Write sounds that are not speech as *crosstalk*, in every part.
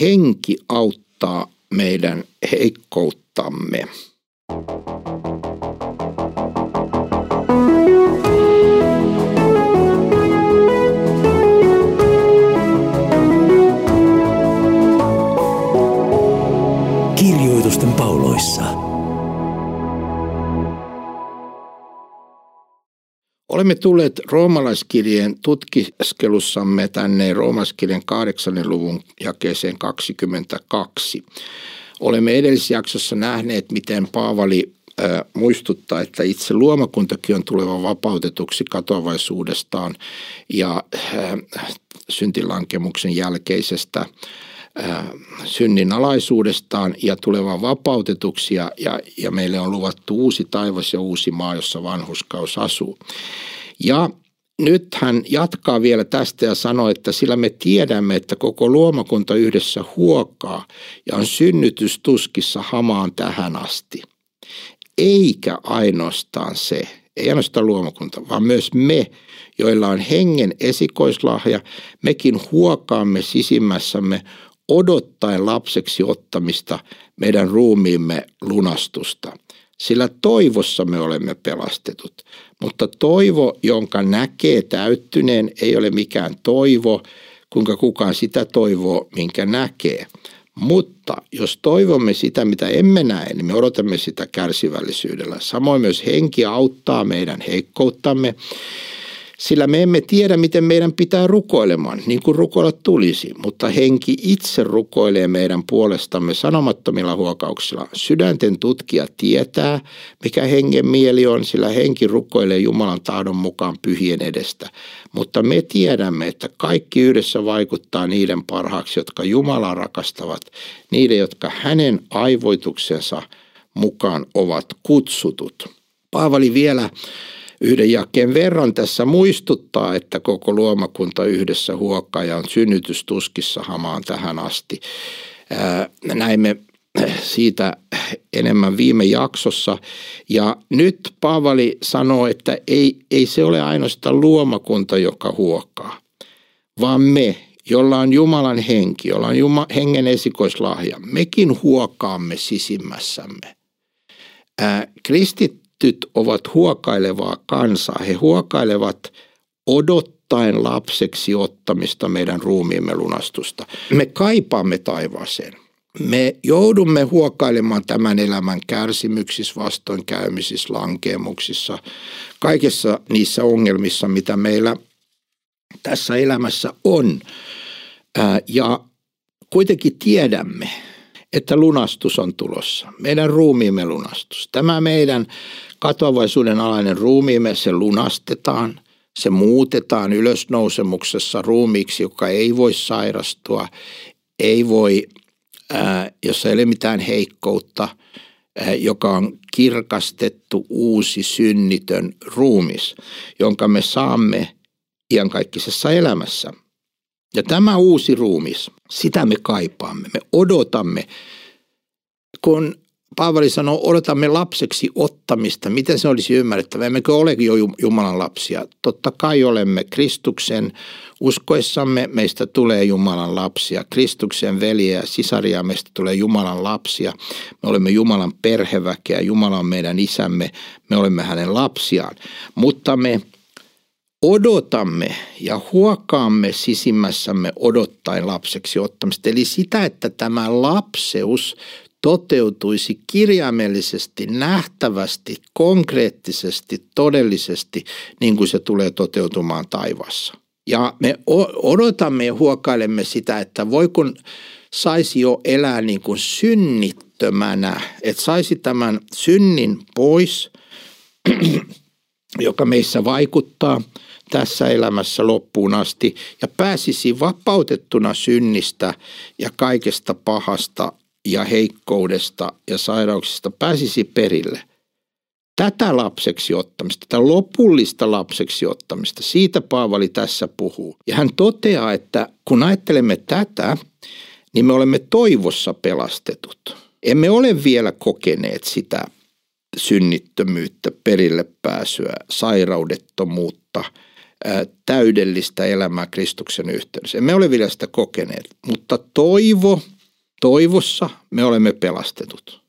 henki auttaa meidän heikkouttamme. Kirjoitusten pauloissa. Olemme tulleet roomalaiskirjeen tutkiskelussamme tänne roomalaiskirjan kahdeksannen luvun jakeeseen 22. Olemme edellisessä jaksossa nähneet, miten Paavali muistuttaa, että itse luomakuntakin on tuleva vapautetuksi katoavaisuudestaan ja syntilankemuksen jälkeisestä synnin alaisuudestaan ja tulevan vapautetuksi ja, ja, ja meille on luvattu uusi taivas ja uusi maa, jossa vanhuskaus asuu. Ja nyt hän jatkaa vielä tästä ja sanoo, että sillä me tiedämme, että koko luomakunta yhdessä huokaa ja on synnytystuskissa hamaan tähän asti. Eikä ainoastaan se, ei ainoastaan luomakunta, vaan myös me, joilla on hengen esikoislahja, mekin huokaamme sisimmässämme odottaen lapseksi ottamista meidän ruumiimme lunastusta. Sillä toivossa me olemme pelastetut. Mutta toivo, jonka näkee täyttyneen, ei ole mikään toivo, kuinka kukaan sitä toivoo, minkä näkee. Mutta jos toivomme sitä, mitä emme näe, niin me odotamme sitä kärsivällisyydellä. Samoin myös henki auttaa meidän heikkouttamme sillä me emme tiedä, miten meidän pitää rukoilemaan, niin kuin rukoilla tulisi, mutta henki itse rukoilee meidän puolestamme sanomattomilla huokauksilla. Sydänten tutkija tietää, mikä hengen mieli on, sillä henki rukoilee Jumalan tahdon mukaan pyhien edestä. Mutta me tiedämme, että kaikki yhdessä vaikuttaa niiden parhaaksi, jotka Jumalaa rakastavat, niiden, jotka hänen aivoituksensa mukaan ovat kutsutut. Paavali vielä yhden jakeen verran tässä muistuttaa, että koko luomakunta yhdessä huokkaa ja on synnytystuskissa hamaan tähän asti. Näimme siitä enemmän viime jaksossa. Ja nyt Paavali sanoo, että ei, ei se ole ainoastaan luomakunta, joka huokaa, vaan me, jolla on Jumalan henki, jolla on Juma, hengen esikoislahja, mekin huokaamme sisimmässämme. Ää, kristit kristityt ovat huokailevaa kansaa. He huokailevat odottaen lapseksi ottamista meidän ruumiimme lunastusta. Me kaipaamme taivaaseen. Me joudumme huokailemaan tämän elämän kärsimyksissä, vastoinkäymisissä, lankeemuksissa, kaikissa niissä ongelmissa, mitä meillä tässä elämässä on. Ja kuitenkin tiedämme, että lunastus on tulossa. Meidän ruumiimme lunastus. Tämä meidän katoavaisuuden alainen ruumiimme, se lunastetaan. Se muutetaan ylösnousemuksessa ruumiiksi, joka ei voi sairastua, ei voi, ää, jossa ei ole mitään heikkoutta, ää, joka on kirkastettu uusi synnitön ruumis, jonka me saamme iankaikkisessa elämässä. Ja tämä uusi ruumis, sitä me kaipaamme, me odotamme. Kun Paavali sanoo, odotamme lapseksi ottamista. Miten se olisi ymmärrettävä? Emmekö ole jo Jumalan lapsia? Totta kai olemme Kristuksen uskoessamme. Meistä tulee Jumalan lapsia. Kristuksen veliä ja sisaria meistä tulee Jumalan lapsia. Me olemme Jumalan perheväkeä. Jumala on meidän isämme. Me olemme hänen lapsiaan. Mutta me odotamme ja huokaamme sisimmässämme odottaen lapseksi ottamista. Eli sitä, että tämä lapseus toteutuisi kirjaimellisesti, nähtävästi, konkreettisesti, todellisesti, niin kuin se tulee toteutumaan taivaassa. Ja me odotamme ja huokailemme sitä, että voi kun saisi jo elää niin kuin synnittömänä, että saisi tämän synnin pois, *clears throat* joka meissä vaikuttaa tässä elämässä loppuun asti ja pääsisi vapautettuna synnistä ja kaikesta pahasta ja heikkoudesta ja sairauksista pääsisi perille. Tätä lapseksi ottamista, tätä lopullista lapseksi ottamista, siitä Paavali tässä puhuu. Ja hän toteaa, että kun ajattelemme tätä, niin me olemme toivossa pelastetut. Emme ole vielä kokeneet sitä synnittömyyttä, perille pääsyä, sairaudettomuutta, täydellistä elämää Kristuksen yhteydessä. Emme ole vielä sitä kokeneet, mutta toivo, toivossa me olemme pelastetut.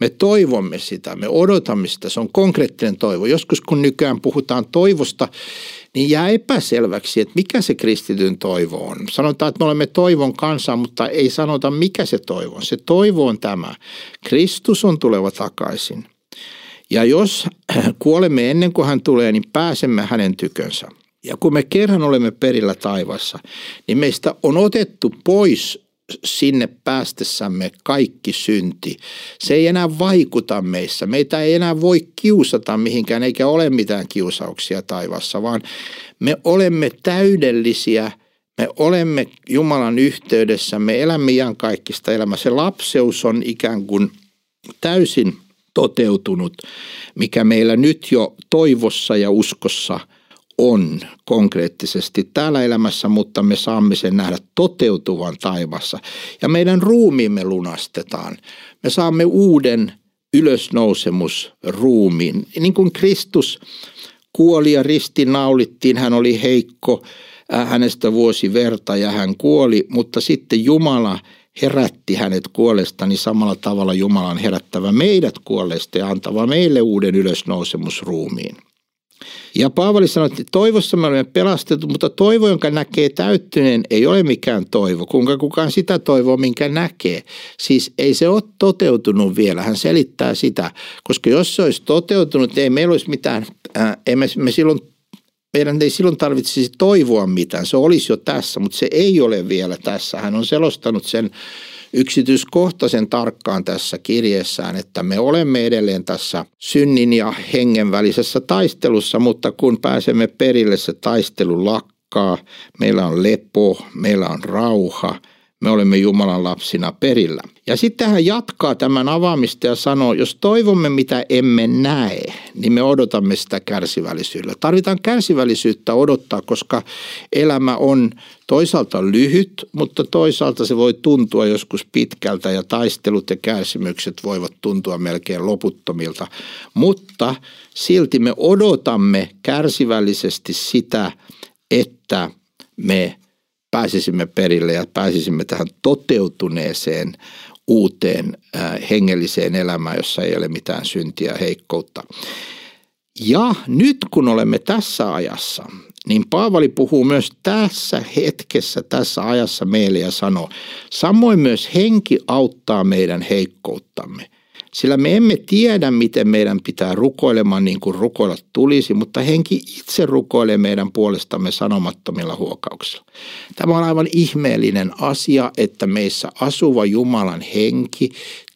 Me toivomme sitä, me odotamme sitä, se on konkreettinen toivo. Joskus kun nykyään puhutaan toivosta, niin jää epäselväksi, että mikä se kristityn toivo on. Sanotaan, että me olemme toivon kanssa, mutta ei sanota, mikä se toivo on. Se toivo on tämä. Kristus on tuleva takaisin. Ja jos *clears throat* kuolemme ennen kuin hän tulee, niin pääsemme hänen tykönsä. Ja kun me kerran olemme perillä taivassa, niin meistä on otettu pois sinne päästessämme kaikki synti. Se ei enää vaikuta meissä. Meitä ei enää voi kiusata mihinkään, eikä ole mitään kiusauksia taivassa, vaan me olemme täydellisiä. Me olemme Jumalan yhteydessä, me elämme kaikista elämää. Se lapseus on ikään kuin täysin toteutunut, mikä meillä nyt jo toivossa ja uskossa – on konkreettisesti täällä elämässä, mutta me saamme sen nähdä toteutuvan taivassa. Ja meidän ruumiimme lunastetaan. Me saamme uuden ylösnousemusruumiin. Niin kuin Kristus kuoli ja ristinaulittiin, hän oli heikko, äh, hänestä vuosi verta ja hän kuoli, mutta sitten Jumala herätti hänet kuolesta, niin samalla tavalla Jumalan herättävä meidät kuolleesta ja antava meille uuden ylösnousemusruumiin. Ja Paavali sanoi, että toivossa me olemme pelastettu, mutta toivo, jonka näkee täyttyneen, ei ole mikään toivo. Kuinka kukaan sitä toivoa, minkä näkee. Siis ei se ole toteutunut vielä. Hän selittää sitä, koska jos se olisi toteutunut, ei meillä olisi mitään, ää, ei me, me silloin meidän ei silloin tarvitsisi toivoa mitään. Se olisi jo tässä, mutta se ei ole vielä tässä. Hän on selostanut sen yksityiskohtaisen tarkkaan tässä kirjeessään, että me olemme edelleen tässä synnin ja hengen välisessä taistelussa, mutta kun pääsemme perille, se taistelu lakkaa, meillä on lepo, meillä on rauha – me olemme Jumalan lapsina perillä. Ja sitten hän jatkaa tämän avaamista ja sanoo, jos toivomme mitä emme näe, niin me odotamme sitä kärsivällisyydellä. Tarvitaan kärsivällisyyttä odottaa, koska elämä on toisaalta lyhyt, mutta toisaalta se voi tuntua joskus pitkältä ja taistelut ja kärsimykset voivat tuntua melkein loputtomilta. Mutta silti me odotamme kärsivällisesti sitä, että me pääsisimme perille ja pääsisimme tähän toteutuneeseen uuteen hengelliseen elämään, jossa ei ole mitään syntiä ja heikkoutta. Ja nyt kun olemme tässä ajassa, niin Paavali puhuu myös tässä hetkessä, tässä ajassa meille ja sanoo, samoin myös henki auttaa meidän heikkouttamme. Sillä me emme tiedä, miten meidän pitää rukoilemaan niin kuin rukoilla tulisi, mutta henki itse rukoilee meidän puolestamme sanomattomilla huokauksilla. Tämä on aivan ihmeellinen asia, että meissä asuva Jumalan henki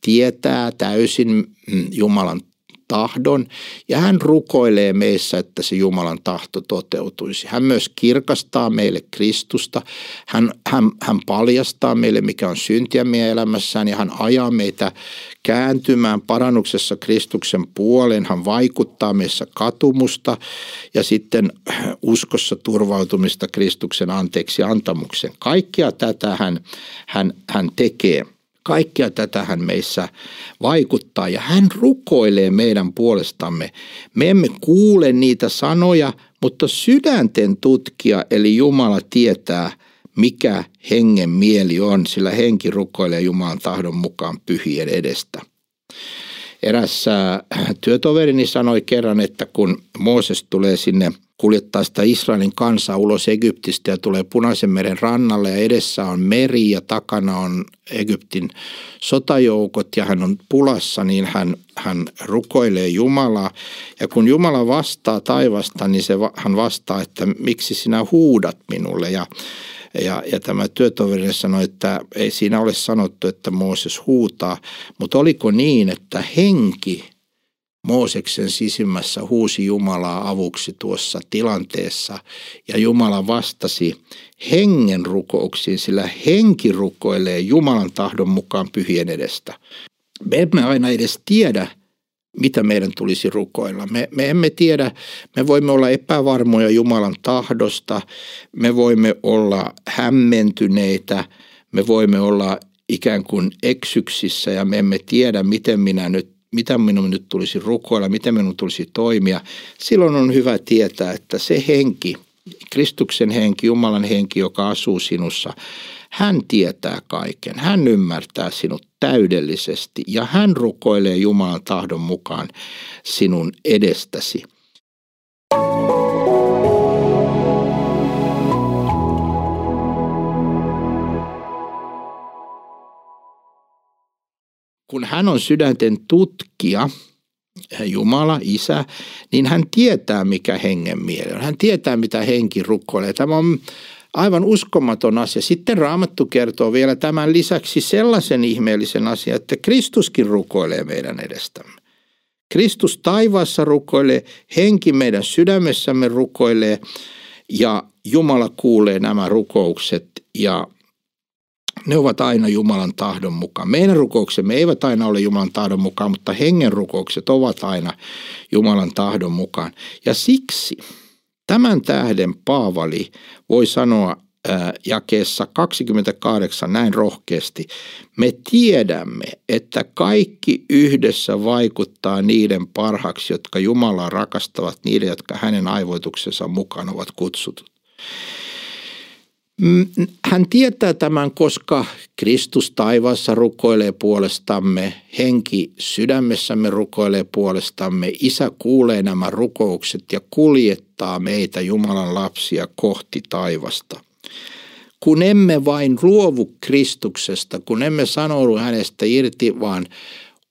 tietää täysin mm, Jumalan tahdon ja hän rukoilee meissä, että se Jumalan tahto toteutuisi. Hän myös kirkastaa meille Kristusta, hän, hän, hän paljastaa meille, mikä on syntiä meidän elämässään ja hän ajaa meitä kääntymään parannuksessa Kristuksen puoleen. Hän vaikuttaa meissä katumusta ja sitten uskossa turvautumista Kristuksen anteeksi antamuksen. Kaikkia tätä hän, hän, hän tekee – Kaikkia tätä hän meissä vaikuttaa ja hän rukoilee meidän puolestamme. Me emme kuule niitä sanoja, mutta sydänten tutkija eli Jumala tietää, mikä hengen mieli on, sillä henki rukoilee Jumalan tahdon mukaan pyhien edestä. Eräs työtoverini sanoi kerran, että kun Mooses tulee sinne – kuljettaa sitä Israelin kansaa ulos Egyptistä ja tulee Punaisen meren rannalle ja edessä on meri ja takana on Egyptin sotajoukot ja hän on pulassa, niin hän, hän rukoilee Jumalaa. Ja kun Jumala vastaa taivasta, niin se, hän vastaa, että miksi sinä huudat minulle. Ja, ja, ja tämä työtoveri sanoi, että ei siinä ole sanottu, että Mooses huutaa, mutta oliko niin, että henki – Mooseksen sisimmässä huusi Jumalaa avuksi tuossa tilanteessa ja Jumala vastasi hengen rukouksiin, sillä henki rukoilee Jumalan tahdon mukaan pyhien edestä. Me emme aina edes tiedä, mitä meidän tulisi rukoilla. Me, me emme tiedä, me voimme olla epävarmoja Jumalan tahdosta, me voimme olla hämmentyneitä, me voimme olla ikään kuin eksyksissä ja me emme tiedä, miten minä nyt mitä minun nyt tulisi rukoilla, miten minun tulisi toimia, silloin on hyvä tietää, että se henki, Kristuksen henki, Jumalan henki, joka asuu sinussa, hän tietää kaiken. Hän ymmärtää sinut täydellisesti ja hän rukoilee Jumalan tahdon mukaan sinun edestäsi. Kun hän on sydänten tutkija, Jumala, Isä, niin hän tietää, mikä hengen mieli on. Hän tietää, mitä henki rukoilee. Tämä on aivan uskomaton asia. Sitten Raamattu kertoo vielä tämän lisäksi sellaisen ihmeellisen asian, että Kristuskin rukoilee meidän edestämme. Kristus taivaassa rukoilee, henki meidän sydämessämme rukoilee ja Jumala kuulee nämä rukoukset ja ne ovat aina Jumalan tahdon mukaan. Meidän rukouksemme eivät aina ole Jumalan tahdon mukaan, mutta hengen rukoukset ovat aina Jumalan tahdon mukaan. Ja siksi tämän tähden Paavali voi sanoa jakeessa 28 näin rohkeasti. Me tiedämme, että kaikki yhdessä vaikuttaa niiden parhaaksi, jotka Jumalaa rakastavat, niiden, jotka hänen aivoituksensa mukaan ovat kutsutut. Mm, hän tietää tämän, koska Kristus taivaassa rukoilee puolestamme, henki sydämessämme rukoilee puolestamme, isä kuulee nämä rukoukset ja kuljettaa meitä Jumalan lapsia kohti taivasta. Kun emme vain luovu Kristuksesta, kun emme sanoudu hänestä irti, vaan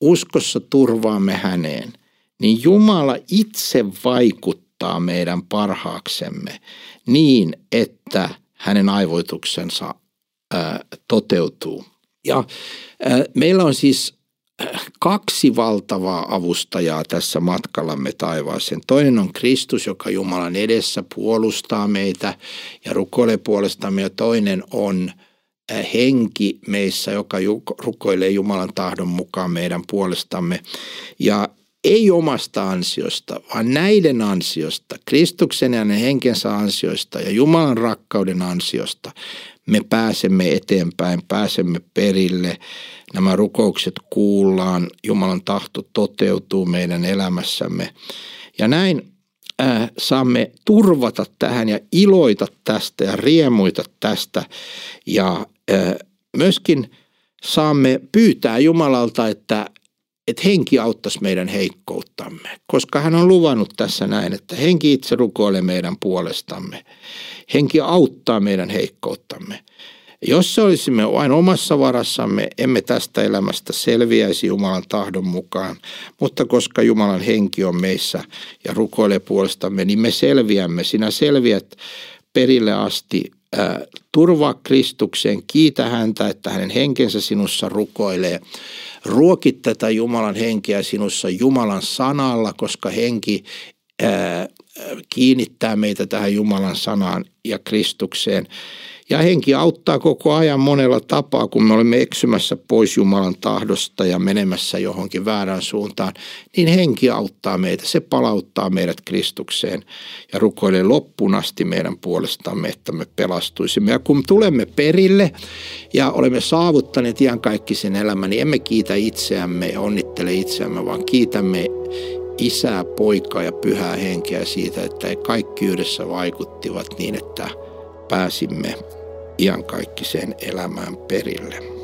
uskossa turvaamme häneen, niin Jumala itse vaikuttaa meidän parhaaksemme niin, että – hänen aivoituksensa toteutuu. Ja meillä on siis kaksi valtavaa avustajaa tässä matkallamme taivaaseen. Toinen on Kristus, joka Jumalan edessä puolustaa meitä ja rukoilee puolestamme ja toinen on henki meissä, joka rukoilee Jumalan tahdon mukaan meidän puolestamme. Ja ei omasta ansiosta, vaan näiden ansiosta, Kristuksen ja hänen henkensä ansioista ja Jumalan rakkauden ansiosta me pääsemme eteenpäin, pääsemme perille. Nämä rukoukset kuullaan, Jumalan tahto toteutuu meidän elämässämme. Ja näin äh, saamme turvata tähän ja iloita tästä ja riemuita tästä. Ja äh, myöskin saamme pyytää Jumalalta, että että henki auttaisi meidän heikkouttamme, koska hän on luvannut tässä näin, että henki itse rukoilee meidän puolestamme. Henki auttaa meidän heikkouttamme. Jos se olisimme vain omassa varassamme, emme tästä elämästä selviäisi Jumalan tahdon mukaan, mutta koska Jumalan henki on meissä ja rukoilee puolestamme, niin me selviämme. Sinä selviät perille asti turvaa Kristukseen, kiitä häntä, että hänen henkensä sinussa rukoilee. Ruoki tätä Jumalan henkeä sinussa Jumalan sanalla, koska henki kiinnittää meitä tähän Jumalan sanaan ja Kristukseen. Ja henki auttaa koko ajan monella tapaa, kun me olemme eksymässä pois Jumalan tahdosta ja menemässä johonkin väärään suuntaan, niin henki auttaa meitä. Se palauttaa meidät Kristukseen ja rukoilee loppuun asti meidän puolestamme, että me pelastuisimme. Ja kun tulemme perille ja olemme saavuttaneet sen elämän, niin emme kiitä itseämme ja onnittele itseämme, vaan kiitämme isää, poikaa ja pyhää henkeä siitä, että kaikki yhdessä vaikuttivat niin, että pääsimme iankaikkiseen elämään perille.